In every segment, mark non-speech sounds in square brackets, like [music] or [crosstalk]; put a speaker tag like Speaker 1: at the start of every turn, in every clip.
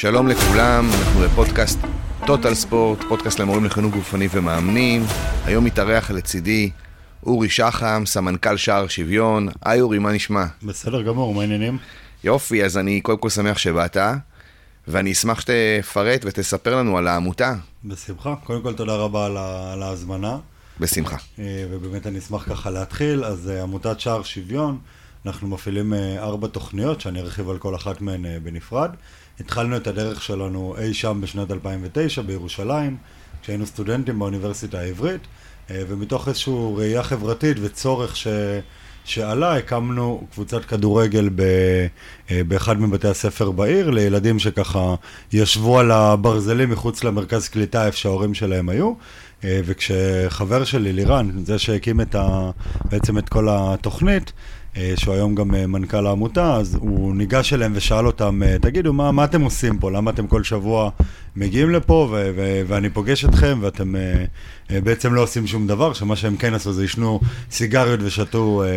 Speaker 1: שלום לכולם, אנחנו בפודקאסט טוטל ספורט, פודקאסט למורים לחינוך גופני ומאמנים. היום מתארח לצידי אורי שחם, סמנכ"ל שער שוויון. היי אורי, מה נשמע?
Speaker 2: בסדר גמור, מה העניינים?
Speaker 1: יופי, אז אני קודם כל שמח שבאת, ואני אשמח שתפרט ותספר לנו על העמותה.
Speaker 2: בשמחה. קודם כל תודה רבה על, ההזמנה,
Speaker 1: בשמחה.
Speaker 2: אה, ובאמת אני אשמח ככה להתחיל. אז אה, עמותת שער שוויון, אנחנו מפעילים אה, ארבע תוכניות, שאני ארחיב על כל אחת מהן בנפרד. התחלנו את הדרך שלנו אי שם בשנת 2009 בירושלים, כשהיינו סטודנטים באוניברסיטה העברית, אה, ומתוך איזושהי ראייה חברתית וצורך ש... שעלה, הקמנו קבוצת כדורגל ב, אה, באחד מבתי הספר בעיר, לילדים שככה ישבו על הברזלים מחוץ למרכז קליטה איפה שההורים שלהם היו. אה, וכשחבר שלי, לירן, זה שהקים את ה, בעצם את כל התוכנית, שהוא היום גם אה, מנכ"ל העמותה, אז הוא ניגש אליהם ושאל אותם, אה, תגידו, מה, מה אתם עושים פה? למה אתם כל שבוע מגיעים לפה ו- ו- ואני פוגש אתכם ואתם אה, אה, בעצם לא עושים שום דבר, שמה שהם כן עשו זה עישנו סיגריות ושתו אה,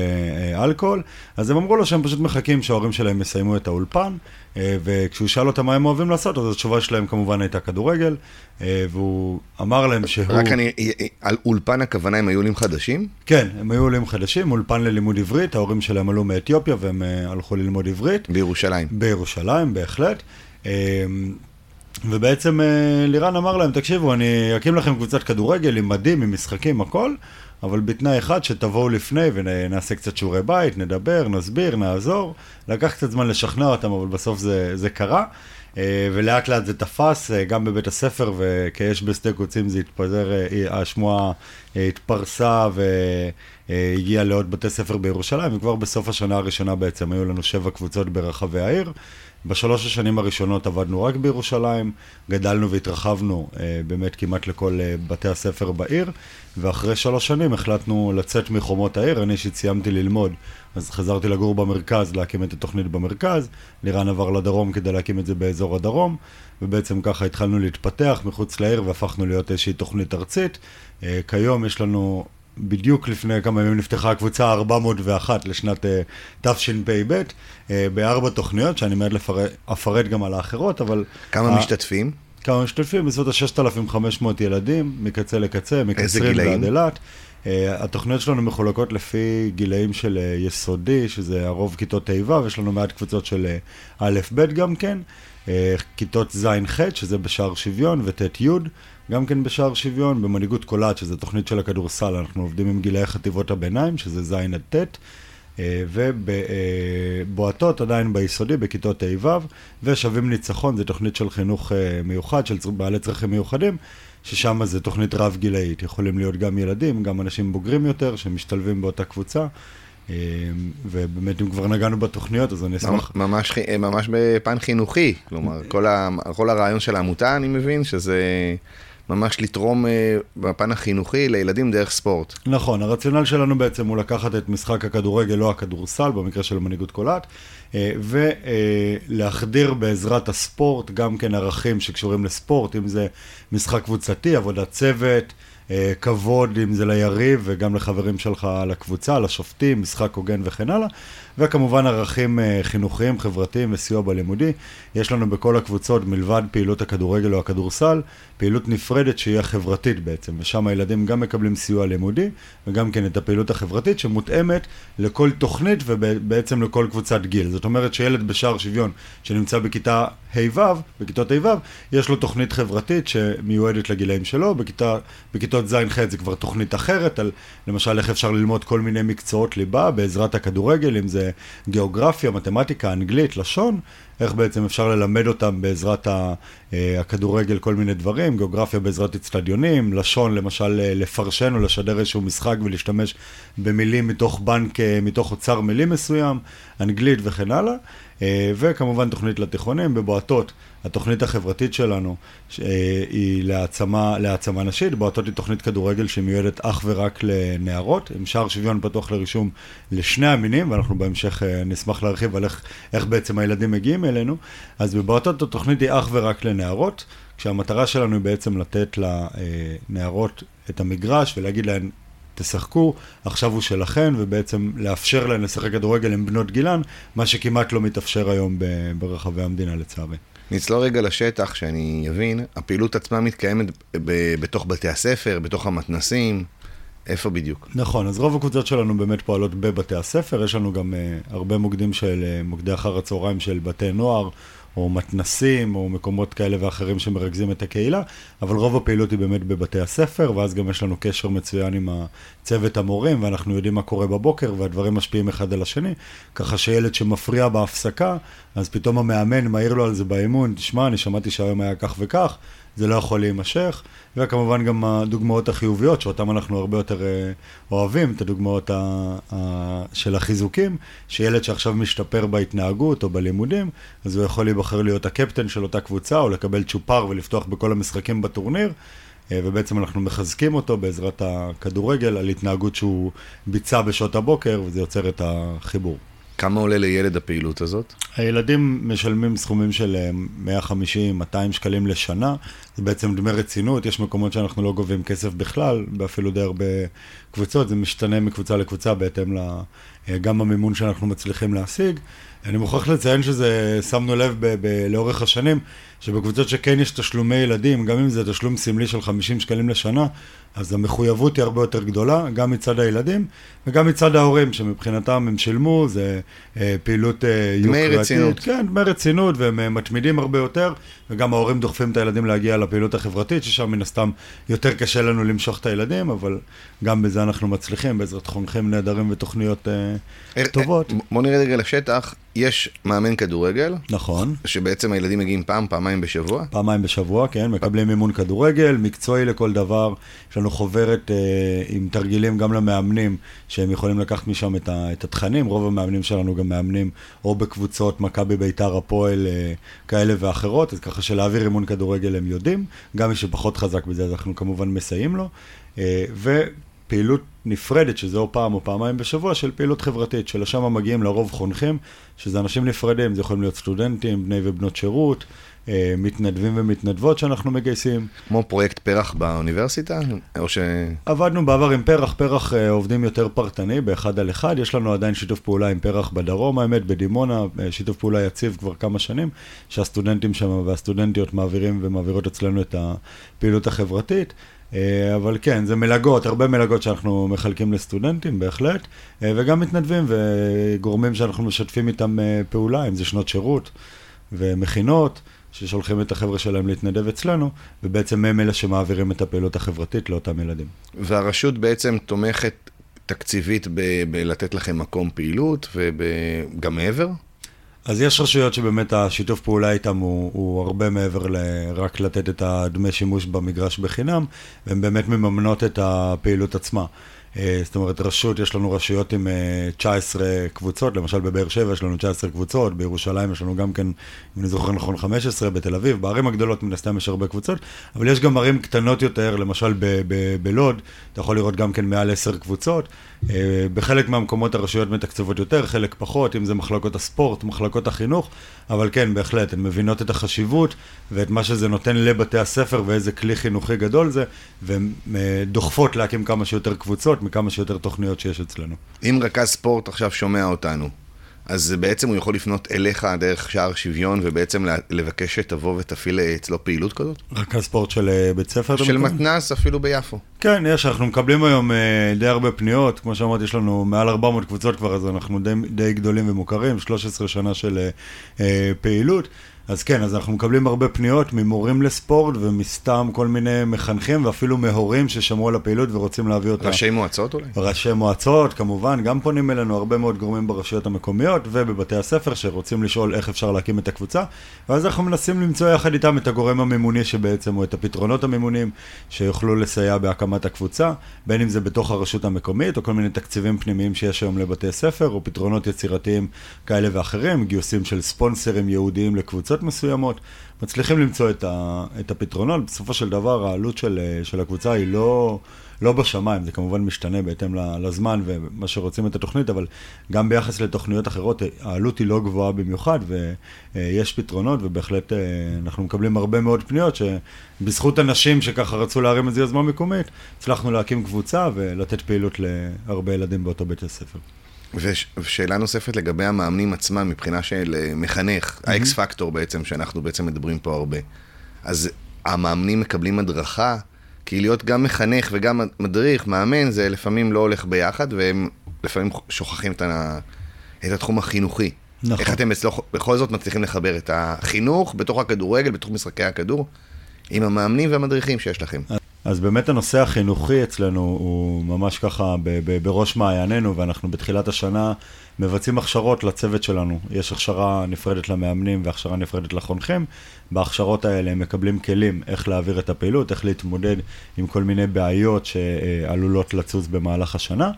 Speaker 2: אה, אלכוהול, אז הם אמרו לו שהם פשוט מחכים שההורים שלהם יסיימו את האולפן, אה, וכשהוא שאל אותם מה הם אוהבים לעשות, אז התשובה שלהם כמובן הייתה כדורגל, אה, והוא אמר להם שהוא...
Speaker 1: רק אני, על אולפן הכוונה הם היו עולים חדשים?
Speaker 2: כן, הם היו עולים חדשים, אולפן ללימוד עברית, ההורים שלהם עלו מאתיופיה והם אה, הלכו ללמוד עברית.
Speaker 1: בירושלים.
Speaker 2: בירושלים, בהחלט. אה, ובעצם אה, לירן אמר להם, תקשיבו, אני אקים לכם קבוצת כדורגל עם מדים, עם משחקים, הכל, אבל בתנאי אחד, שתבואו לפני ונעשה קצת שיעורי בית, נדבר, נסביר, נעזור. לקח קצת זמן לשכנע אותם, אבל בסוף זה, זה קרה. אה, ולאט לאט זה תפס, אה, גם בבית הספר, וכאש בשדה קוצים זה התפזר, אה, השמועה התפרסה והגיעה לעוד בתי ספר בירושלים, וכבר בסוף השנה הראשונה בעצם היו לנו שבע קבוצות ברחבי העיר. בשלוש השנים הראשונות עבדנו רק בירושלים, גדלנו והתרחבנו אה, באמת כמעט לכל אה, בתי הספר בעיר, ואחרי שלוש שנים החלטנו לצאת מחומות העיר, אני אישית סיימתי ללמוד, אז חזרתי לגור במרכז, להקים את התוכנית במרכז, לירן עבר לדרום כדי להקים את זה באזור הדרום, ובעצם ככה התחלנו להתפתח מחוץ לעיר והפכנו להיות איזושהי תוכנית ארצית. אה, כיום יש לנו בדיוק לפני כמה ימים נפתחה הקבוצה ה-401 לשנת uh, תשפ"ב, uh, בארבע תוכניות, שאני מיד לפרט, אפרט גם על האחרות, אבל...
Speaker 1: כמה משתתפים?
Speaker 2: כמה משתתפים? בסביבות ה-6,500 ילדים, מקצה לקצה,
Speaker 1: איזה
Speaker 2: מקצרין
Speaker 1: גילאים?
Speaker 2: ועד אילת. Uh, התוכניות שלנו מחולקות לפי גילאים של uh, יסודי, שזה הרוב כיתות ה' ו', יש לנו מעט קבוצות של uh, א' ב' גם כן, uh, כיתות ז'-ח', שזה בשער שוויון, וט'-י', גם כן בשער שוויון, במנהיגות קולעת, שזה תוכנית של הכדורסל, אנחנו עובדים עם גילאי חטיבות הביניים, שזה ז' עד ט', אה, ובבועטות עדיין ביסודי, בכיתות ה' ו', ושווים ניצחון, זו תוכנית של חינוך אה, מיוחד, של בעלי צרכים מיוחדים, ששם זה תוכנית רב-גילאית, יכולים להיות גם ילדים, גם אנשים בוגרים יותר, שמשתלבים באותה קבוצה, אה, ובאמת אם כבר נגענו בתוכניות, אז אני אשמח...
Speaker 1: ממש, חי- ממש בפן חינוכי, כלומר, כל, ה, כל הרעיון של העמותה, אני מבין, שזה ממש לתרום אה, בפן החינוכי לילדים דרך ספורט.
Speaker 2: נכון, הרציונל שלנו בעצם הוא לקחת את משחק הכדורגל או הכדורסל, במקרה של מנהיגות קולעת, אה, ולהחדיר בעזרת הספורט גם כן ערכים שקשורים לספורט, אם זה משחק קבוצתי, עבודת צוות, אה, כבוד, אם זה ליריב וגם לחברים שלך לקבוצה, לשופטים, משחק הוגן וכן הלאה, וכמובן ערכים אה, חינוכיים, חברתיים וסיוע בלימודי. יש לנו בכל הקבוצות, מלבד פעילות הכדורגל או הכדורסל, פעילות נפרדת שהיא החברתית בעצם, ושם הילדים גם מקבלים סיוע לימודי, וגם כן את הפעילות החברתית שמותאמת לכל תוכנית ובעצם לכל קבוצת גיל. זאת אומרת שילד בשער שוויון שנמצא בכיתה ה'-ו', בכיתות ה'-ו', יש לו תוכנית חברתית שמיועדת לגילאים שלו, בכיתה, בכיתות ז'-ח' זה כבר תוכנית אחרת, על למשל איך אפשר ללמוד כל מיני מקצועות ליבה בעזרת הכדורגל, אם זה גיאוגרפיה, מתמטיקה, אנגלית, לשון, איך בעצם אפשר ללמד אותם בעזרת אה, הכדורגל כל מיני דברים, גיאוגרפיה בעזרת אצטדיונים, לשון למשל אה, לפרשן או לשדר איזשהו משחק ולהשתמש במילים מתוך בנק, אה, מתוך אוצר מילים מסוים, אנגלית וכן הלאה, אה, וכמובן תוכנית לתיכונים בבועטות. התוכנית החברתית שלנו היא להעצמה, להעצמה נשית, בועטות היא תוכנית כדורגל שמיועדת אך ורק לנערות, עם שער שוויון פתוח לרישום לשני המינים, ואנחנו בהמשך נשמח להרחיב על איך, איך בעצם הילדים מגיעים אלינו. אז בבועטות התוכנית היא אך ורק לנערות, כשהמטרה שלנו היא בעצם לתת לנערות את המגרש ולהגיד להן, תשחקו, עכשיו הוא שלכן, ובעצם לאפשר להן לשחק כדורגל עם בנות גילן, מה שכמעט לא מתאפשר היום ברחבי המדינה לצערי.
Speaker 1: נצלול רגע לשטח, שאני אבין, הפעילות עצמה מתקיימת בתוך בתי הספר, בתוך המתנסים, איפה בדיוק?
Speaker 2: נכון, אז רוב הקבוצות שלנו באמת פועלות בבתי הספר, יש לנו גם uh, הרבה מוקדים של uh, מוקדי אחר הצהריים של בתי נוער, או מתנסים, או מקומות כאלה ואחרים שמרכזים את הקהילה, אבל רוב הפעילות היא באמת בבתי הספר, ואז גם יש לנו קשר מצוין עם צוות המורים, ואנחנו יודעים מה קורה בבוקר, והדברים משפיעים אחד על השני, ככה שילד שמפריע בהפסקה, אז פתאום המאמן מעיר לו על זה באימון, תשמע, אני שמעתי שהיום היה כך וכך, זה לא יכול להימשך, וכמובן גם הדוגמאות החיוביות, שאותן אנחנו הרבה יותר אה, אוהבים, את הדוגמאות ה, ה, של החיזוקים, שילד שעכשיו משתפר בהתנהגות או בלימודים, אז הוא יכול להיבחר להיות הקפטן של אותה קבוצה, או לקבל צ'ופר ולפתוח בכל המשחקים בטורניר. אה, ובעצם אנחנו מחזקים אותו בעזרת הכדורגל על התנהגות שהוא ביצע בשעות הבוקר, וזה יוצר את החיבור.
Speaker 1: כמה עולה לילד הפעילות הזאת?
Speaker 2: הילדים משלמים סכומים של 150-200 אה, שקלים לשנה, זה בעצם דמי רצינות, יש מקומות שאנחנו לא גובים כסף בכלל, באפילו די הרבה קבוצות, זה משתנה מקבוצה לקבוצה בהתאם גם המימון שאנחנו מצליחים להשיג. אני מוכרח לציין שזה, שמנו לב ב- ב- לאורך השנים, שבקבוצות שכן יש תשלומי ילדים, גם אם זה תשלום סמלי של 50 שקלים לשנה, אז המחויבות היא הרבה יותר גדולה, גם מצד הילדים וגם מצד ההורים, שמבחינתם הם שילמו, זה אה, פעילות אה,
Speaker 1: יוקרתית. דמי רצינות.
Speaker 2: כן, דמי רצינות, והם אה, מתמידים הרבה יותר, וגם ההורים דוחפים את הילדים להגיע לפעילות החברתית, ששם מן הסתם יותר קשה לנו למשוך את הילדים, אבל גם בזה אנחנו מצליחים, בעזרת חונכים נהדרים ותוכניות אה, אה, טובות.
Speaker 1: בוא נראה רגע לשטח, יש מאמן כדורגל.
Speaker 2: נכון.
Speaker 1: שבעצם הילדים מגיעים פעם, פעמיים בשבוע.
Speaker 2: פעמיים בשבוע, כן, מקבלים מימון כדורגל, מקצועי לכל דבר. יש לנו חוברת אה, עם תרגילים גם למאמנים, שהם יכולים לקחת משם את, ה, את התכנים. רוב המאמנים שלנו גם מאמנים או בקבוצות מכבי ביתר, הפועל, אה, כאלה ואחרות, אז ככה שלהעביר אימון כדורגל הם יודעים. גם מי שפחות חזק בזה, אז אנחנו כמובן מסייעים לו. אה, ו... פעילות נפרדת, שזה או פעם או פעמיים בשבוע, של פעילות חברתית, שלשם מגיעים לרוב חונכים, שזה אנשים נפרדים, זה יכולים להיות סטודנטים, בני ובנות שירות, אה, מתנדבים ומתנדבות שאנחנו מגייסים.
Speaker 1: כמו פרויקט פרח באוניברסיטה? או ש...
Speaker 2: עבדנו בעבר עם פרח, פרח אה, עובדים יותר פרטני, באחד על אחד, יש לנו עדיין שיתוף פעולה עם פרח בדרום, האמת, בדימונה, אה, שיתוף פעולה יציב כבר כמה שנים, שהסטודנטים שם והסטודנטיות מעבירים ומעבירות אצלנו את הפעילות החברתית. אה, אבל כן, זה מלגות, הרבה מלגות שאנחנו מחלקים לסטודנטים, בהחלט, אה, וגם מתנדבים וגורמים שאנחנו משתפים איתם אה, פעולה, אם זה שנות שירות ומכינות, ששולחים את החבר'ה שלהם להתנדב אצלנו, ובעצם הם אלה שמעבירים את הפעילות החברתית לאותם ילדים.
Speaker 1: והרשות בעצם תומכת תקציבית בלתת לכם מקום פעילות וגם מעבר?
Speaker 2: אז יש רשויות שבאמת השיתוף פעולה איתם הוא, הוא הרבה מעבר לרק לתת את הדמי שימוש במגרש בחינם, והן באמת מממנות את הפעילות עצמה. אה, זאת אומרת, רשות, יש לנו רשויות עם 19 אה, קבוצות, למשל בבאר שבע יש לנו 19 קבוצות, בירושלים יש לנו גם כן, אם אני זוכר נכון, 15, בתל אביב, בערים הגדולות מן הסתם יש הרבה קבוצות, אבל יש גם ערים קטנות יותר, למשל בלוד, אתה יכול לראות גם כן מעל 10 קבוצות. אה, בחלק מהמקומות הרשויות מתקצבות יותר, חלק פחות, אם זה מחלקות הספורט, מחלקות החינוך, אבל כן, בהחלט, הן מבינות את החשיבות ואת מה שזה נותן לבתי הספר ואיזה כלי חינוכי גדול זה, והן דוחפות להקים כמה שיותר קבוצות. מכמה שיותר תוכניות שיש אצלנו.
Speaker 1: אם רכז ספורט עכשיו שומע אותנו, אז בעצם הוא יכול לפנות אליך דרך שער שוויון ובעצם לבקש שתבוא ותפעיל אצלו פעילות כזאת?
Speaker 2: רכז ספורט של אה, בית ספר?
Speaker 1: של מתנ"ס אפילו ביפו.
Speaker 2: כן, יש, אנחנו מקבלים היום אה, די הרבה פניות, כמו שאמרתי, יש לנו מעל 400 קבוצות כבר, אז אנחנו די, די גדולים ומוכרים, 13 שנה של אה, פעילות. אז כן, אז אנחנו מקבלים הרבה פניות ממורים לספורט ומסתם כל מיני מחנכים ואפילו מהורים ששמעו על הפעילות ורוצים להביא אותה.
Speaker 1: ראשי מועצות אולי?
Speaker 2: ראשי מועצות, כמובן, גם פונים אלינו הרבה מאוד גורמים ברשויות המקומיות ובבתי הספר שרוצים לשאול איך אפשר להקים את הקבוצה, ואז אנחנו מנסים למצוא יחד איתם את הגורם המימוני שבעצם, או את הפתרונות המימוניים שיוכלו לסייע בהקמת הקבוצה, בין אם זה בתוך הרשות המקומית או כל מיני תקציבים פנימיים שיש היום לבתי ספר, או פתרונות יצירתיים כאלה ואחרים, גיוסים של ספונסרים ייעודיים לקבוצות. קבוצות מסוימות, מצליחים למצוא את, ה, את הפתרונות. בסופו של דבר העלות של, של הקבוצה היא לא, לא בשמיים, זה כמובן משתנה בהתאם לזמן ומה שרוצים את התוכנית, אבל גם ביחס לתוכניות אחרות העלות היא לא גבוהה במיוחד ויש פתרונות ובהחלט אה, אנחנו מקבלים הרבה מאוד פניות שבזכות אנשים שככה רצו להרים איזו יוזמה מקומית, הצלחנו להקים קבוצה ולתת פעילות להרבה ילדים באותו בית הספר.
Speaker 1: ושאלה נוספת לגבי המאמנים עצמם, מבחינה של אה, מחנך,
Speaker 2: Mm-hmm.
Speaker 1: האקס פקטור בעצם, שאנחנו בעצם מדברים פה הרבה. אז המאמנים מקבלים הדרכה, כי להיות גם מחנך וגם מדריך, מאמן, זה לפעמים לא הולך ביחד, והם לפעמים שוכחים את, ה... את התחום החינוכי.
Speaker 2: נכון.
Speaker 1: איך אתם אצלו בכל זאת מצליחים לחבר את החינוך בתוך הכדורגל, בתוך משחקי הכדור, עם המאמנים והמדריכים שיש לכם?
Speaker 2: אז באמת הנושא החינוכי אצלנו הוא ממש ככה ב- ב- בראש מעיינינו, ואנחנו בתחילת השנה מבצעים הכשרות לצוות שלנו. יש הכשרה נפרדת למאמנים והכשרה נפרדת לחונכים. בהכשרות האלה הם מקבלים כלים איך להעביר את הפעילות, איך להתמודד עם כל מיני בעיות שעלולות לצוץ במהלך השנה.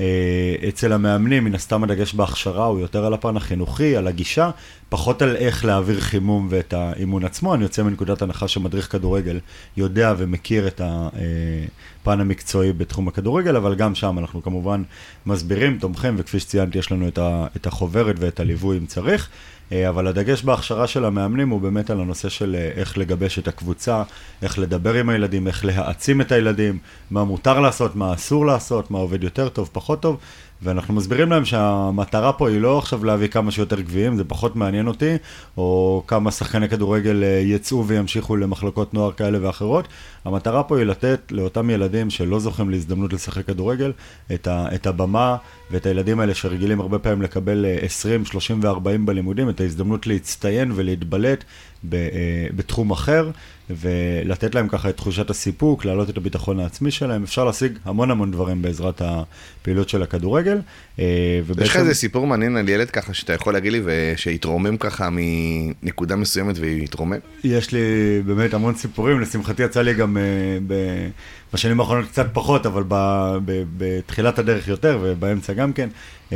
Speaker 2: אה, אצל המאמנים, מן הסתם הדגש בהכשרה הוא יותר על הפן החינוכי, על הגישה, פחות על איך להעביר חימום ואת האימון עצמו. אני יוצא מנקודת הנחה שמדריך כדורגל יודע ומכיר את הפן המקצועי בתחום הכדורגל, אבל גם שם אנחנו כמובן מסבירים, תומכים, וכפי שציינתי, יש לנו את, החוברת ואת הליווי אם צריך. אה, אבל הדגש בהכשרה של המאמנים הוא באמת על הנושא של אה, איך לגבש את הקבוצה, איך לדבר עם הילדים, איך להעצים את הילדים, מה מותר לעשות, מה אסור לעשות, מה עובד יותר טוב, פחות טוב. ואנחנו מסבירים להם שהמטרה פה היא לא עכשיו להביא כמה שיותר גביעים, זה פחות מעניין אותי, או כמה שחקני כדורגל אה, יצאו וימשיכו למחלקות נוער כאלה ואחרות. המטרה פה היא לתת לאותם ילדים שלא זוכים להזדמנות לשחק כדורגל, את, ה, את הבמה ואת הילדים האלה שרגילים הרבה פעמים לקבל אה, 20, 30 ו-40 בלימודים, את ההזדמנות להצטיין ולהתבלט ב, אה, בתחום אחר, ולתת להם ככה את תחושת הסיפוק, להעלות את הביטחון העצמי שלהם. אפשר להשיג המון המון דברים בעזרת הפעילות של הכדורגל. אה, ובעצם...
Speaker 1: יש לך איזה סיפור מעניין על ילד ככה שאתה יכול להגיד לי, ושהתרומם ככה מנקודה מסוימת והתרומם?
Speaker 2: יש לי באמת המון סיפורים, לשמחתי יצא לי גם uh, ב- בשנים האחרונות קצת פחות, אבל ב- ב- בתחילת הדרך יותר ובאמצע גם כן. Uh,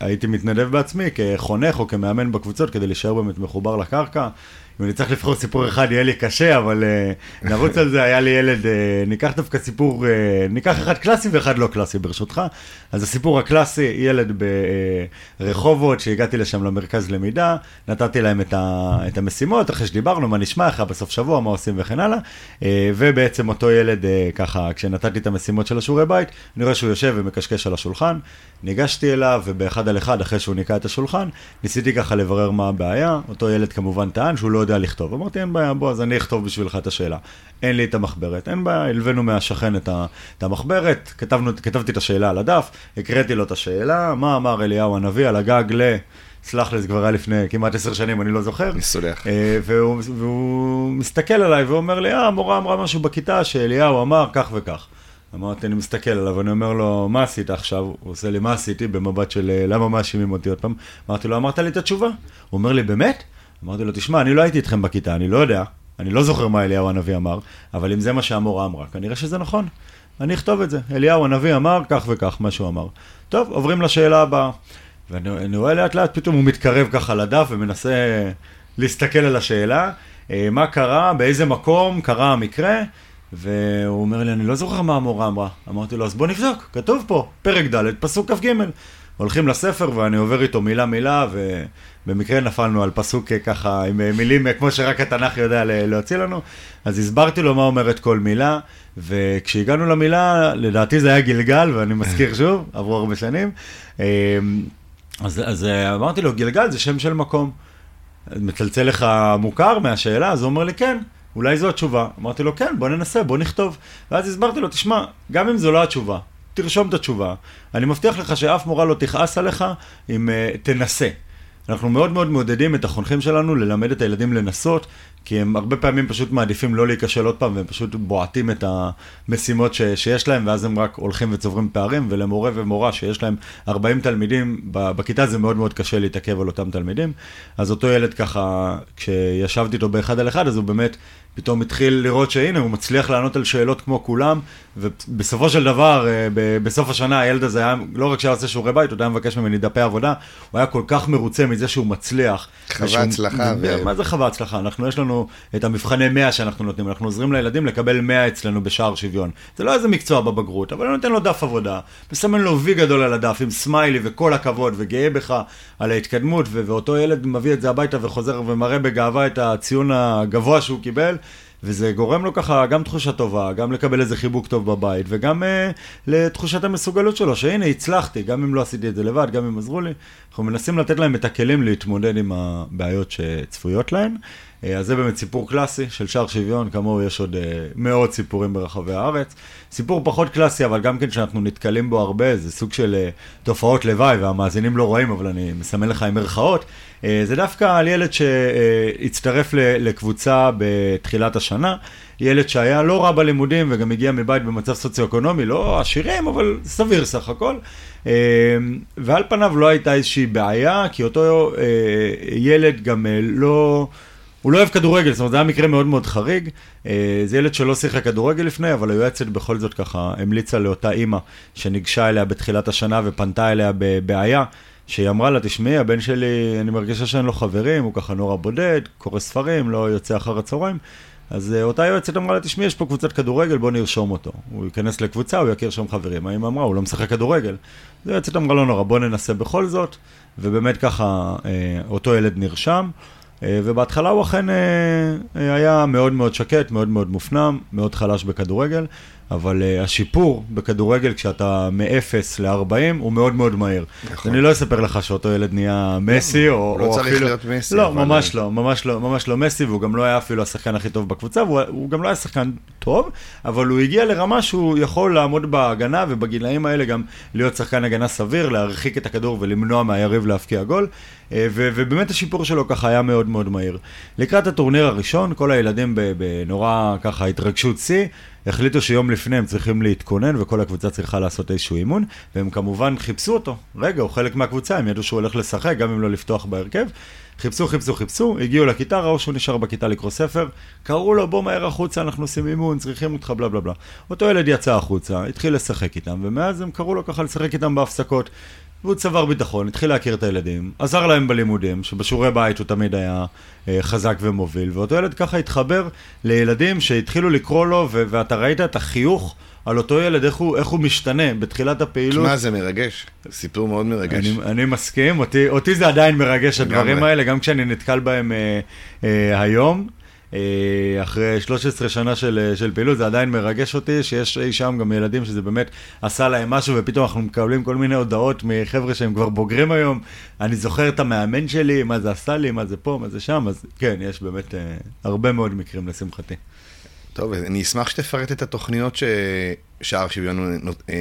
Speaker 2: הייתי מתנדב בעצמי כחונך או כמאמן בקבוצות כדי להישאר באמת מחובר לקרקע. אם אני צריך לבחור סיפור אחד יהיה לי קשה, אבל uh, נרוץ על זה, היה לי ילד, uh, ניקח דווקא סיפור, uh, ניקח אחד קלאסי ואחד לא קלאסי ברשותך. אז הסיפור הקלאסי, ילד ברחובות, שהגעתי לשם למרכז למידה, נתתי להם את, ה, את המשימות, אחרי שדיברנו, מה נשמע, היה בסוף שבוע, מה עושים וכן הלאה. Uh, ובעצם אותו ילד, uh, ככה, כשנתתי את המשימות של השיעורי בית, אני רואה שהוא יושב ומקשקש על השולחן. ניגשתי אליו, ובאחד על אחד, אחרי שהוא ניקה את השולחן, ניסיתי ככה לברר מה הבעיה. אותו ילד כמובן טען שהוא לא יודע לכתוב. אמרתי, אין בעיה, בוא, אז אני אכתוב בשבילך את השאלה. אין לי את המחברת, אין בעיה, הלווינו מהשכן את, ה, את המחברת, כתבנו, כתבתי את השאלה על הדף, הקראתי לו את השאלה, מה אמר אליהו הנביא על הגג ל... סלח לי, זה כבר היה לפני כמעט עשר שנים, אני לא זוכר.
Speaker 1: אני סולח.
Speaker 2: אה, והוא, והוא מסתכל עליי ואומר לי, אה, המורה אמרה משהו בכיתה שאליהו אמר כך וכך. אמרתי, אני מסתכל עליו, אני אומר לו, מה עשית עכשיו? הוא עושה לי, מה עשיתי? במבט של, "אה, למה מאשימים אותי עוד פעם? אמרתי לו, אמרת לי את התשובה? הוא אומר לי, באמת? אמרתי לו, תשמע, אני לא הייתי איתכם בכיתה, אני לא יודע, אני לא זוכר מה אליהו הנביא אמר, אבל אם זה מה שהמורה אמרה, כנראה שזה נכון. אני אכתוב את זה. אליהו הנביא אמר כך וכך, מה שהוא אמר. טוב, עוברים לשאלה הבאה. ואני אני רואה לאט לאט, פתאום הוא מתקרב ככה לדף ומנסה להסתכל על השאלה, אה, מה קרה, באיזה מקום קרה המקרה, והוא אומר לי, אני לא זוכר מה המורה אמרה. אמרתי לו, אז בוא נבדוק, כתוב פה, פרק ד', פסוק כ"ג. הולכים לספר ואני עובר איתו מילה מילה, ובמקרה נפלנו על פסוק אה, ככה עם אה, מילים אה, כמו שרק התנ"ך יודע להוציא לנו. אז הסברתי לו מה אומרת כל מילה, וכשהגענו למילה, לדעתי זה היה גלגל, ואני מזכיר [laughs] שוב, עברו הרבה שנים. אז, אז אמרתי לו, גלגל זה שם של מקום. מצלצל לך מוכר מהשאלה? אז הוא אומר לי, כן. אולי זו התשובה. אמרתי לו, כן, בוא ננסה, בוא נכתוב. ואז הסברתי לו, תשמע, גם אם זו לא התשובה, תרשום את התשובה. אני מבטיח לך שאף מורה לא תכעס עליך אם uh, תנסה. אנחנו מאוד מאוד מעודדים את החונכים שלנו ללמד את הילדים לנסות, כי הם הרבה פעמים פשוט מעדיפים לא להיכשל עוד פעם, והם פשוט בועטים את המשימות ש- שיש להם, ואז הם רק הולכים וצוברים פערים, ולמורה ומורה שיש להם 40 תלמידים, בכיתה זה מאוד מאוד קשה להתעכב על אותם תלמידים. אז אותו ילד ככה, כשישבתי איתו באחד על אחד, אז הוא באמת פתאום התחיל לראות שהנה, הוא מצליח לענות על שאלות כמו כולם, ובסופו של דבר, אה, ב- בסוף השנה הילד הזה היה, לא רק שהיה עושה שיעורי בית, הוא היה מבקש ממני דפי עבודה, הוא היה כל כך מרוצה מזה שהוא מצליח.
Speaker 1: חווה
Speaker 2: ושהוא-
Speaker 1: הצלחה ו-
Speaker 2: מה זה חווה הצלחה? אנחנו, יש לנו את המבחני 100 שאנחנו נותנים, אנחנו עוזרים לילדים לקבל 100 אצלנו בשער שוויון. זה לא איזה מקצוע בבגרות, אבל אני נותן לו דף עבודה, מסמן לו וי גדול על הדף עם סמיילי וכל הכבוד, וגאה בך על ההתקדמות, ו- ואותו ילד מביא את זה הביתה וחוזר ומראה בגאווה את הציון הגבוה שהוא קיבל. וזה גורם לו ככה גם תחושה טובה, גם לקבל איזה חיבוק טוב בבית, וגם אה, לתחושת המסוגלות שלו, שהנה, הצלחתי, גם אם לא עשיתי את זה לבד, גם אם עזרו לי. אנחנו מנסים לתת להם את הכלים להתמודד עם הבעיות שצפויות להם. אה, אז זה באמת סיפור קלאסי של שער שוויון, כמוהו יש עוד אה, מאות סיפורים ברחבי הארץ. סיפור פחות קלאסי, אבל גם כן שאנחנו נתקלים בו הרבה, זה סוג של אה, תופעות לוואי, והמאזינים לא רואים, אבל אני מסמן לך עם מירכאות. זה דווקא על ילד שהצטרף לקבוצה בתחילת השנה, ילד שהיה לא רע בלימודים וגם הגיע מבית במצב סוציו-אקונומי, לא עשירים, אבל סביר סך הכל. ועל פניו לא הייתה איזושהי בעיה, כי אותו ילד גם לא... הוא לא אוהב כדורגל, זאת אומרת, זה היה מקרה מאוד מאוד חריג. אה, זה ילד שלא שיחק כדורגל לפני, אבל היועצת בכל זאת ככה המליצה לאותה אימא שניגשה אליה בתחילת השנה ופנתה אליה בבעיה, שהיא אמרה לה, תשמעי, הבן שלי, אני מרגישה שאין לו חברים, הוא ככה נורא בודד, קורא ספרים, לא יוצא אחר הצהריים. אז uh, אותה יועצת אמרה לה, תשמעי, יש פה קבוצת כדורגל, בוא נרשום אותו. הוא ייכנס לקבוצה, הוא יכיר שם חברים. האמא אמרה, הוא לא משחק כדורגל. אז היועצת אמרה, לא נורא, בוא ננסה בכל זאת. ובאמת ככה, uh, אותו ילד נרשם. אה, ובהתחלה הוא אכן אה, אה, היה מאוד מאוד שקט, מאוד מאוד מופנם, מאוד חלש בכדורגל, אבל uh, השיפור בכדורגל כשאתה מ-0 ל-40 הוא מאוד מאוד מהיר. נכון. אני לא אספר לך שאותו ילד נהיה מסי,
Speaker 1: לא,
Speaker 2: או,
Speaker 1: לא
Speaker 2: או
Speaker 1: צריך להיות מסי.
Speaker 2: לא, אבל... ממש לא, ממש לא, ממש לא מסי, והוא גם לא היה אפילו השחקן הכי טוב בקבוצה, והוא גם לא היה שחקן טוב, אבל הוא הגיע לרמה שהוא יכול לעמוד בהגנה, ובגילאים האלה גם להיות שחקן הגנה סביר, להרחיק את הכדור ולמנוע מהיריב להבקיע גול. אה, ו- ובאמת השיפור שלו ככה היה מאוד מאוד מהיר. לקראת הטורניר הראשון, כל הילדים בנורא ככה התרגשות שיא, החליטו שיום לפני הם צריכים להתכונן וכל הקבוצה צריכה לעשות איזשהו אימון, והם כמובן חיפשו אותו. רגע, הוא חלק מהקבוצה, הם ידעו שהוא הולך לשחק, גם אם לא לפתוח בהרכב. חיפשו, חיפשו, חיפשו, הגיעו לכיתה, ראו שהוא נשאר בכיתה לקרוא ספר, קראו לו בוא מהר החוצה, אנחנו עושים אימון, צריכים אותך, בלה בלה בלה. אותו ילד יצא החוצה, התחיל לשחק איתם, ומאז הם קראו לו ככה לשחק איתם בהפסקות. והוא צבר ביטחון, התחיל להכיר את הילדים, עזר להם בלימודים, שבשיעורי בית הוא תמיד היה אה, חזק ומוביל, ואותו ילד ככה התחבר לילדים שהתחילו לקרוא לו, ו- ואתה ראית את החיוך על אותו ילד, איך הוא, איך הוא משתנה בתחילת הפעילות.
Speaker 1: תשמע, זה מרגש, סיפור מאוד מרגש.
Speaker 2: אני, אני מסכים, אותי, אותי זה עדיין מרגש, הדברים האלה, גם כשאני נתקל בהם אה, אה, היום. אה, אחרי 13 שנה של, אה, של פעילות, זה עדיין מרגש אותי שיש אי שם גם ילדים שזה באמת עשה להם משהו, ופתאום אנחנו מקבלים כל מיני הודעות מחבר'ה שהם כבר בוגרים היום. אני זוכר את המאמן שלי, מה זה עשה לי, מה זה פה, מה זה שם, אז כן, יש באמת אה, הרבה מאוד מקרים לשמחתי.
Speaker 1: טוב, אני אשמח שתפרט את התוכניות ששער שוויון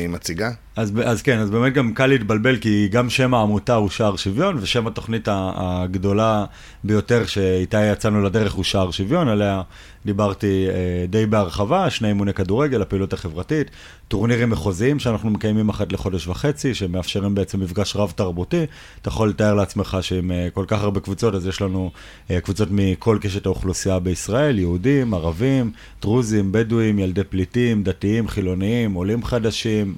Speaker 1: מציגה.
Speaker 2: אז, אז כן, אז באמת גם קל להתבלבל, כי גם שם העמותה הוא שער שוויון, ושם התוכנית הגדולה ביותר שאיתה יצאנו לדרך הוא שער שוויון, עליה דיברתי אה, די בהרחבה, שני אימוני כדורגל, הפעילות החברתית, טורנירים מחוזיים שאנחנו מקיימים אחת לחודש וחצי, שמאפשרים בעצם מפגש רב-תרבותי. אתה יכול לתאר לעצמך שעם אה, כל כך הרבה קבוצות, אז יש לנו אה, קבוצות מכל קשת האוכלוסייה בישראל, יהודים, ערבים, דרוזים, בדואים, ילדי פליטים, דתיים, חילוניים, עולים חדשים.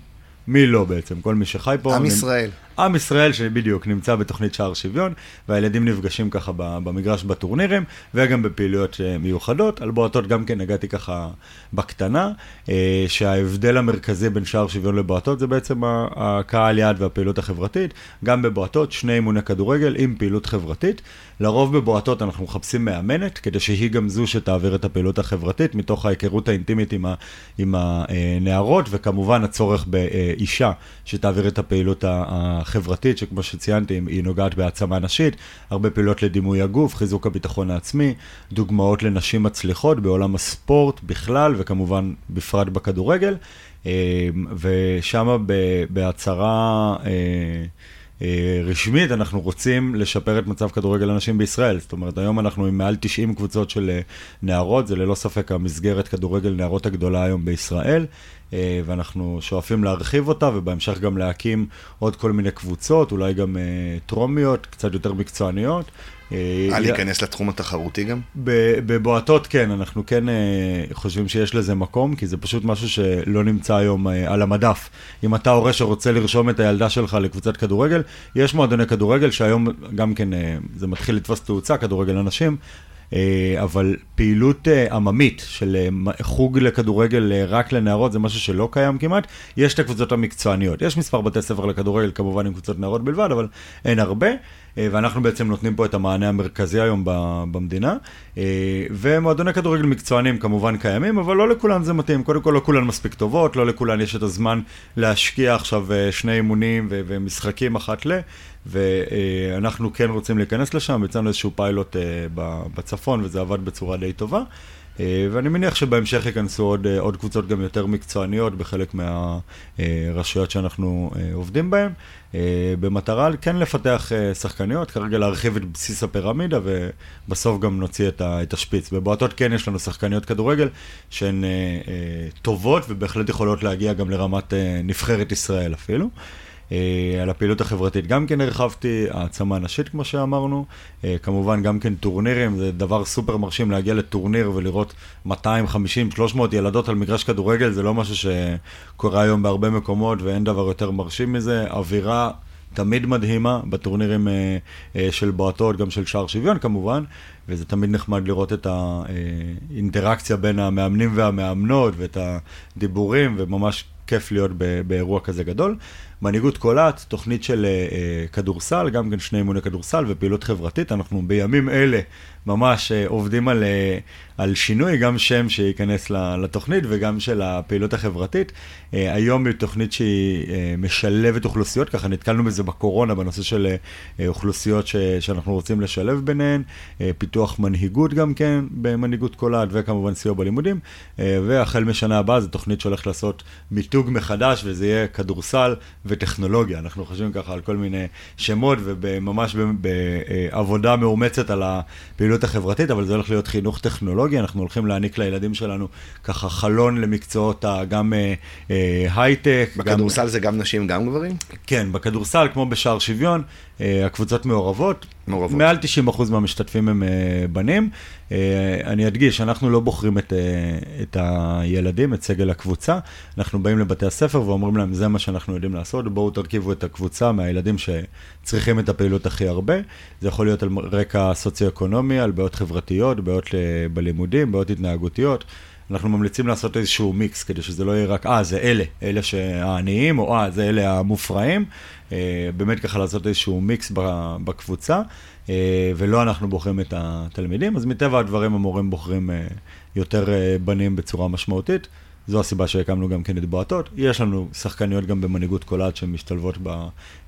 Speaker 2: מי לא בעצם? כל מי שחי פה.
Speaker 1: עם ישראל.
Speaker 2: עם ישראל שבדיוק נמצא בתוכנית שער שוויון, והילדים נפגשים ככה במגרש בטורנירים, וגם בפעילויות אה, מיוחדות. על בועטות גם כן הגעתי ככה בקטנה, אה, שההבדל המרכזי בין שער שוויון לבועטות זה בעצם הקהל יעד והפעילות החברתית. גם בבועטות, שני אימוני כדורגל עם פעילות חברתית. לרוב בבועטות אנחנו מחפשים מאמנת, כדי שהיא גם זו שתעביר את הפעילות החברתית, מתוך ההיכרות האינטימית עם, ה, עם הנערות, וכמובן הצורך באישה שתעביר את הפעילות החברתית, שכמו שציינתי, היא נוגעת בהעצמה נשית, הרבה פעילות לדימוי הגוף, חיזוק הביטחון העצמי, דוגמאות לנשים מצליחות בעולם הספורט בכלל, וכמובן בפרט בכדורגל, אה, ושם בהצהרה... אה, אה, רשמית, אנחנו רוצים לשפר את מצב כדורגל הנשים בישראל. זאת אומרת, היום אנחנו עם מעל 90 קבוצות של נערות, זה ללא ספק המסגרת כדורגל נערות הגדולה היום בישראל. אה, ואנחנו שואפים להרחיב אותה, ובהמשך גם להקים עוד כל מיני קבוצות, אולי גם אה, טרומיות, קצת יותר מקצועניות.
Speaker 1: אה, להיכנס לתחום התחרותי גם?
Speaker 2: בבועטות כן, אנחנו כן חושבים שיש לזה מקום, כי זה פשוט משהו שלא נמצא היום על המדף. אם אתה הורה שרוצה לרשום את הילדה שלך לקבוצת כדורגל, יש מועדוני כדורגל שהיום גם כן זה מתחיל לתפוס תאוצה, כדורגל אנשים. אבל פעילות עממית של חוג לכדורגל רק לנערות זה משהו שלא קיים כמעט. יש את הקבוצות המקצועניות, יש מספר בתי ספר לכדורגל כמובן עם קבוצות נערות בלבד, אבל אין הרבה. אה, ואנחנו בעצם נותנים פה את המענה המרכזי היום במדינה. אה, ומועדוני כדורגל מקצוענים כמובן קיימים, אבל לא לכולן זה מתאים. קודם כל, לא כולן מספיק טובות, לא לכולן יש את הזמן להשקיע עכשיו אה, שני אימונים ומשחקים אחת ל... ואנחנו כן רוצים להיכנס לשם, יצאנו איזשהו פיילוט בצפון וזה עבד בצורה די טובה. ואני מניח שבהמשך ייכנסו עוד, עוד קבוצות גם יותר מקצועניות בחלק מהרשויות שאנחנו עובדים בהן. אה, במטרה כן לפתח אה, שחקניות, כרגע להרחיב את בסיס הפירמידה ובסוף גם נוציא את השפיץ. בבועטות כן יש לנו שחקניות כדורגל שהן אה, טובות ובהחלט יכולות להגיע גם לרמת נבחרת ישראל אפילו. על הפעילות החברתית. גם כן הרחבתי, העצמה נשית כמו שאמרנו, כמובן גם כן טורנירים, זה דבר סופר מרשים להגיע לטורניר ולראות 250, 300 ילדות על מגרש כדורגל, זה לא משהו שקורה היום בהרבה מקומות ואין דבר יותר מרשים מזה, אווירה תמיד מדהימה בטורנירים אה, אה, של בועטות, גם של שער שוויון כמובן, וזה תמיד נחמד לראות את האינטראקציה בין המאמנים והמאמנות ואת הדיבורים, וממש כיף להיות באירוע כזה גדול. מנהיגות קולעת, תוכנית של uh, כדורסל, גם כן שני אימוני כדורסל ופעילות חברתית. אנחנו בימים אלה ממש uh, עובדים על, על שינוי, גם שם שייכנס לתוכנית וגם של הפעילות החברתית. היום היא תוכנית שהיא משלבת אוכלוסיות, ככה נתקלנו בזה בקורונה, בנושא של אוכלוסיות ש, שאנחנו רוצים לשלב ביניהן, פיתוח מנהיגות גם כן במנהיגות קולעת וכמובן סיוע בלימודים. והחל משנה הבאה זו תוכנית שהולכת לעשות מיתוג מחדש וזה יהיה כדורסל. וטכנולוגיה. אנחנו חושבים ככה על כל מיני שמות וממש בעבודה מאומצת על הפעילות החברתית, אבל זה הולך להיות חינוך טכנולוגי. אנחנו הולכים להעניק לילדים שלנו ככה חלון למקצועות גם אה, אה, הייטק.
Speaker 1: בכדורסל גם... זה גם נשים, גם גברים?
Speaker 2: כן, בכדורסל, כמו בשער שוויון, אה, הקבוצות מעורבות. מעורבות. מעל 90% מהמשתתפים הם בנים. אני אדגיש, אנחנו לא בוחרים את, את הילדים, את סגל הקבוצה. אנחנו באים לבתי הספר ואומרים להם, זה מה שאנחנו יודעים לעשות, בואו תרכיבו את הקבוצה מהילדים שצריכים את הפעילות הכי הרבה. זה יכול להיות על רקע סוציו-אקונומי, על בעיות חברתיות, בעיות בלימודים, בעיות התנהגותיות. אנחנו ממליצים לעשות איזשהו מיקס, כדי שזה לא יהיה רק, אה, זה אלה, אלה העניים, או אה, זה אלה המופרעים. אה, באמת ככה לעשות איזשהו מיקס בקבוצה, אה, ולא אנחנו בוחרים את התלמידים, אז מטבע הדברים המורים בוחרים אה, יותר בנים בצורה משמעותית. זו הסיבה שהקמנו גם כן את בועטות. יש לנו שחקניות גם במנהיגות קולעת שמשתלבות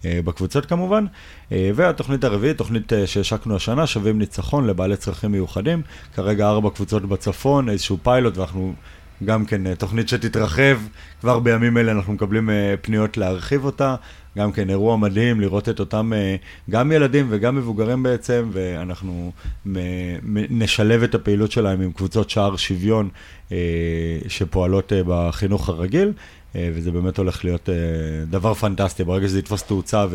Speaker 2: בקבוצות כמובן. והתוכנית הרביעית, תוכנית שהשקנו השנה, שווים ניצחון לבעלי צרכים מיוחדים. כרגע ארבע קבוצות בצפון, איזשהו פיילוט, ואנחנו גם כן תוכנית שתתרחב. כבר בימים אלה אנחנו מקבלים פניות להרחיב אותה. גם כן אירוע מדהים לראות את אותם, אה, גם ילדים וגם מבוגרים בעצם, ואנחנו נשלב את הפעילות שלהם עם קבוצות שער שוויון אה, שפועלות אה, בחינוך הרגיל. וזה באמת הולך להיות דבר פנטסטי, ברגע שזה יתפוס תאוצה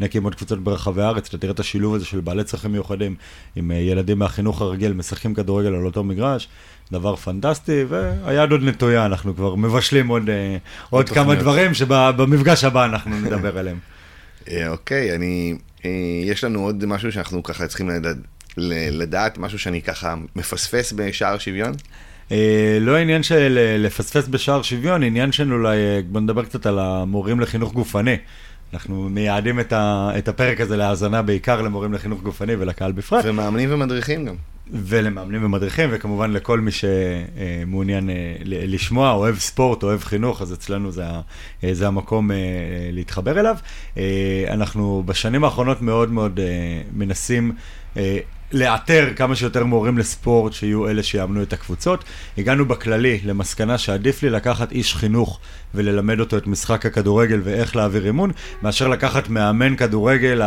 Speaker 2: ונקים עוד קבוצות ברחבי הארץ, אתה תראה את השילוב הזה של בעלי צרכים מיוחדים עם ילדים מהחינוך הרגיל, משחקים כדורגל על אותו מגרש, דבר פנטסטי, והיד עוד נטויה, אנחנו כבר מבשלים עוד, אה, עוד כמה דברים שבמפגש הבא אנחנו [laughs] נדבר עליהם.
Speaker 1: אה, אוקיי, אני, אה, יש לנו עוד משהו שאנחנו ככה צריכים לדעת, לדעת משהו שאני ככה מפספס בשער שוויון?
Speaker 2: לא עניין של לפספס בשער שוויון, עניין של אולי, בוא נדבר קצת על המורים לחינוך גופני. אנחנו מייעדים את, ה, את הפרק הזה להאזנה בעיקר למורים לחינוך גופני ולקהל בפרט.
Speaker 1: ומאמנים ומדריכים גם.
Speaker 2: ולמאמנים ומדריכים, וכמובן לכל מי שמעוניין אה, לשמוע, אוהב ספורט, אוהב חינוך, אז אצלנו זה, אה, זה המקום אה, להתחבר אליו. אנחנו בשנים האחרונות מאוד מאוד מנסים לאתר כמה שיותר מורים לספורט שיהיו אלה שיאמנו את הקבוצות. הגענו בכללי למסקנה שעדיף לי לקחת איש חינוך וללמד אותו את משחק הכדורגל ואיך להעביר אימון, מאשר לקחת מאמן כדורגל,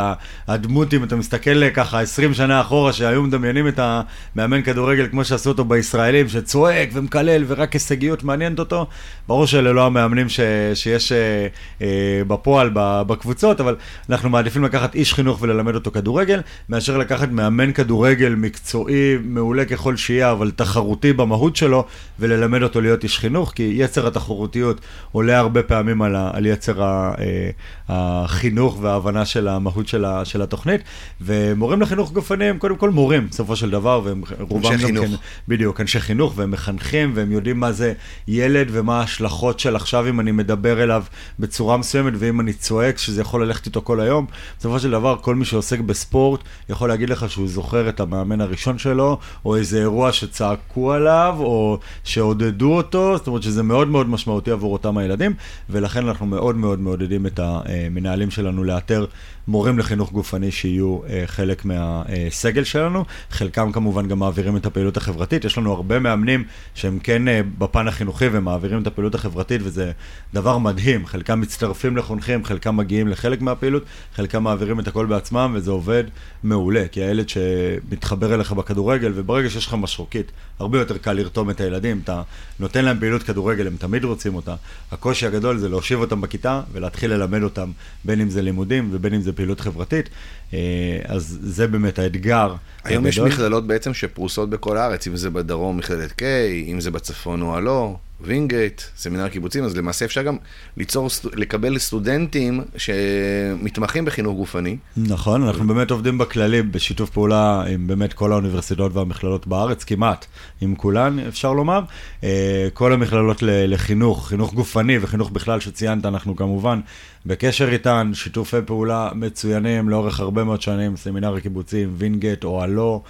Speaker 2: הדמות, אם אתה מסתכל ככה 20 שנה אחורה, שהיו מדמיינים את המאמן כדורגל כמו שעשו אותו בישראלים, שצועק ומקלל ורק הישגיות מעניינת אותו, ברור שאלה לא המאמנים ש, שיש אה, אה, בפועל בקבוצות, אבל אנחנו מעדיפים לקחת איש חינוך וללמד אותו כדורגל, מאשר לקחת מאמן כדורגל. מקצועי, מעולה ככל שיהיה, אבל תחרותי במהות שלו, וללמד אותו להיות איש חינוך, כי יצר התחרותיות עולה הרבה פעמים על, ה, על יצר ה, אה, החינוך וההבנה של המהות של, ה, של התוכנית. ומורים לחינוך גופני הם קודם כל מורים, בסופו של דבר, והם רובם גם
Speaker 1: חינוך.
Speaker 2: כן, בדיוק, אנשי חינוך, והם מחנכים, והם יודעים מה זה ילד ומה ההשלכות של עכשיו אם אני מדבר אליו בצורה מסוימת, ואם אני צועק, שזה יכול ללכת איתו כל היום. בסופו של דבר, כל מי שעוסק בספורט יכול להגיד לך שהוא זוכר את המאמן הראשון שלו, או איזה אירוע שצעקו עליו, או שעודדו אותו, זאת אומרת שזה מאוד מאוד משמעותי עבור אותם הילדים, ולכן אנחנו מאוד מאוד מעודדים את המנהלים שלנו לאתר מורים לחינוך גופני שיהיו אה, חלק מהסגל שלנו. חלקם כמובן גם מעבירים את הפעילות החברתית. יש לנו הרבה מאמנים שהם כן אה, בפן החינוכי ומעבירים את הפעילות החברתית, וזה דבר מדהים. חלקם מצטרפים לחונכים, חלקם מגיעים לחלק מהפעילות, חלקם מעבירים את הכל בעצמם, וזה עובד מעולה. כי הילד שמתחבר אליך בכדורגל, וברגע שיש לך משרוקית, הרבה יותר קל לרתום את הילדים. אתה נותן להם פעילות כדורגל, הם תמיד רוצים אותה. הקושי הגדול זה להושיב אותם בכיתה ולהתחיל ללמד אותם, בין אם זה לימודים ובין אם זה פעילות חברתית. אה, אז זה באמת האתגר.
Speaker 1: היום יש
Speaker 2: הגדול.
Speaker 1: מכללות בעצם שפרוסות בכל הארץ, אם זה בדרום מכללת K, אם זה בצפון או הלא, וינגייט, סמינר קיבוצים, אז למעשה אפשר גם ליצור, לקבל סטודנטים שמתמחים בחינוך גופני.
Speaker 2: נכון, אנחנו באמת עובדים בכללי בשיתוף פעולה עם באמת כל האוניברסיטאות והמכללות בארץ, כמעט, עם כולן, אפשר לומר. אה, כל המכללות לחינוך, חינוך גופני וחינוך בכלל שציינת, אנחנו כמובן בקשר איתן, שיתופי פעולה מצוינים לאורך הרבה מאוד שנים, סמינר הקיבוצים, וינגייט או הלא,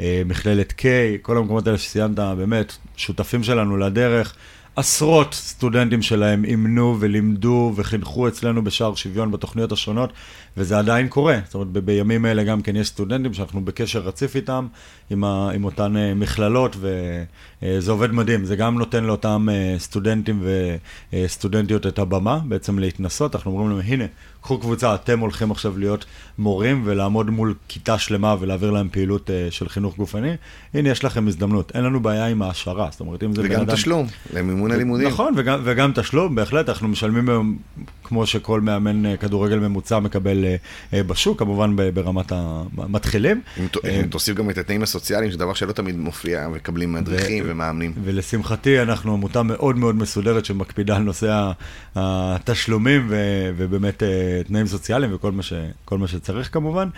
Speaker 2: אה, מכללת K, כל המקומות האלה שציינת, באמת, שותפים שלנו לדרך. עשרות סטודנטים שלהם אימנו ולימדו וחינכו אצלנו בשער שוויון בתוכניות השונות, וזה עדיין קורה. זאת אומרת, בימים אלה גם כן יש סטודנטים שאנחנו בקשר רציף איתם, עם, ה, עם אותן אה, מכללות, וזה עובד מדהים. זה גם נותן לאותם אה, סטודנטים וסטודנטיות את הבמה בעצם להתנסות. אנחנו אומרים להם, הנה, קחו קבוצה, אתם הולכים עכשיו להיות מורים ולעמוד מול כיתה שלמה ולהעביר להם פעילות אה, של חינוך גופני. הנה, יש לכם הזדמנות. אין לנו בעיה עם ההעשרה. זאת אומרת, אם זה
Speaker 1: וגם
Speaker 2: אדם...
Speaker 1: תשלום למימון הלימודים.
Speaker 2: נכון, וגם, וגם תשלום, בהחלט, אנחנו משלמים היום, כמו שכל מאמן אה, כדורגל ממוצע מקבל אה, אה, בשוק, כמובן ברמת המתחילים.
Speaker 1: אם
Speaker 2: אה,
Speaker 1: אם תוסיף גם את התנאים הסוציאליים, שזה דבר שלא תמיד מופיע, מקבלים מדריכים ומאמנים.
Speaker 2: ולשמחתי, אנחנו עמותה מאוד מאוד מסודרת שמקפידה על נושא התשלומים ובאמת אה, תנאים סוציאליים וכל מה, ש- כל מה שצריך כמובן.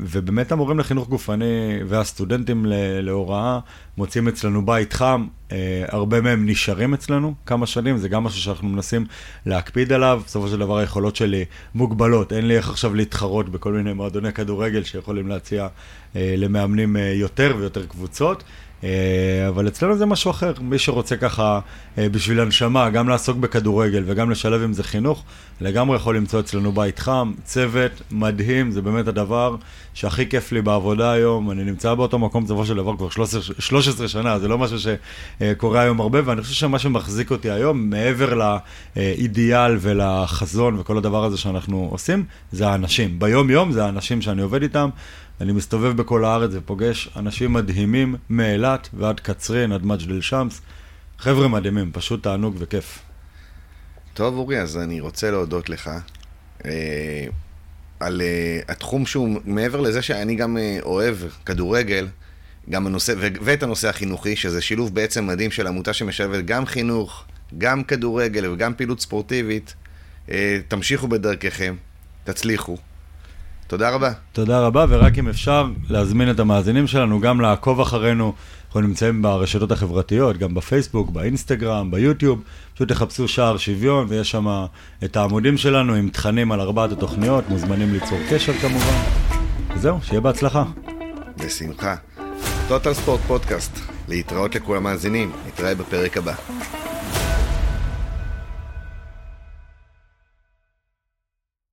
Speaker 2: ובאמת המורים לחינוך גופני והסטודנטים להוראה מוצאים אצלנו בית חם, אה, הרבה מהם נשארים אצלנו כמה שנים, זה גם משהו שאנחנו מנסים להקפיד עליו. בסופו של דבר היכולות שלי מוגבלות, אין לי איך עכשיו להתחרות בכל מיני מועדוני כדורגל שיכולים להציע אה, למאמנים אה, יותר ויותר קבוצות. אה, אבל אצלנו זה משהו אחר, מי שרוצה ככה אה, בשביל הנשמה, גם לעסוק בכדורגל וגם לשלב עם זה חינוך, לגמרי יכול למצוא אצלנו בית חם, צוות מדהים, זה באמת הדבר שהכי כיף לי בעבודה היום, אני נמצא באותו מקום בסופו של דבר כבר 13, 13 שנה, זה לא משהו שקורה היום הרבה, ואני חושב שמה שמחזיק אותי היום, מעבר לאידיאל ולחזון וכל הדבר הזה שאנחנו עושים, זה האנשים. ביום-יום זה האנשים שאני עובד איתם. אני מסתובב בכל הארץ ופוגש אנשים מדהימים מאילת ועד קצרין, עד מג'דל שמס. חבר'ה מדהימים, פשוט תענוג וכיף.
Speaker 1: טוב, אורי, אז אני רוצה להודות לך אה, על אה, התחום שהוא, מעבר לזה שאני גם אה, אוהב כדורגל, גם הנושא, ו- ואת הנושא החינוכי, שזה שילוב בעצם מדהים של עמותה שמשלבת גם חינוך, גם כדורגל וגם פעילות ספורטיבית. אה, תמשיכו בדרככם, תצליחו. תודה רבה.
Speaker 2: תודה רבה, ורק אם אפשר להזמין את המאזינים שלנו גם לעקוב אחרינו. אנחנו נמצאים ברשתות החברתיות, גם בפייסבוק, באינסטגרם, ביוטיוב. פשוט תחפשו שער שוויון, ויש שם את העמודים שלנו עם תכנים על ארבעת התוכניות, מוזמנים ליצור קשר כמובן. וזהו, שיהיה בהצלחה.
Speaker 1: בשמחה. טוטל ספורט פודקאסט, להתראות לכל המאזינים, נתראה בפרק הבא.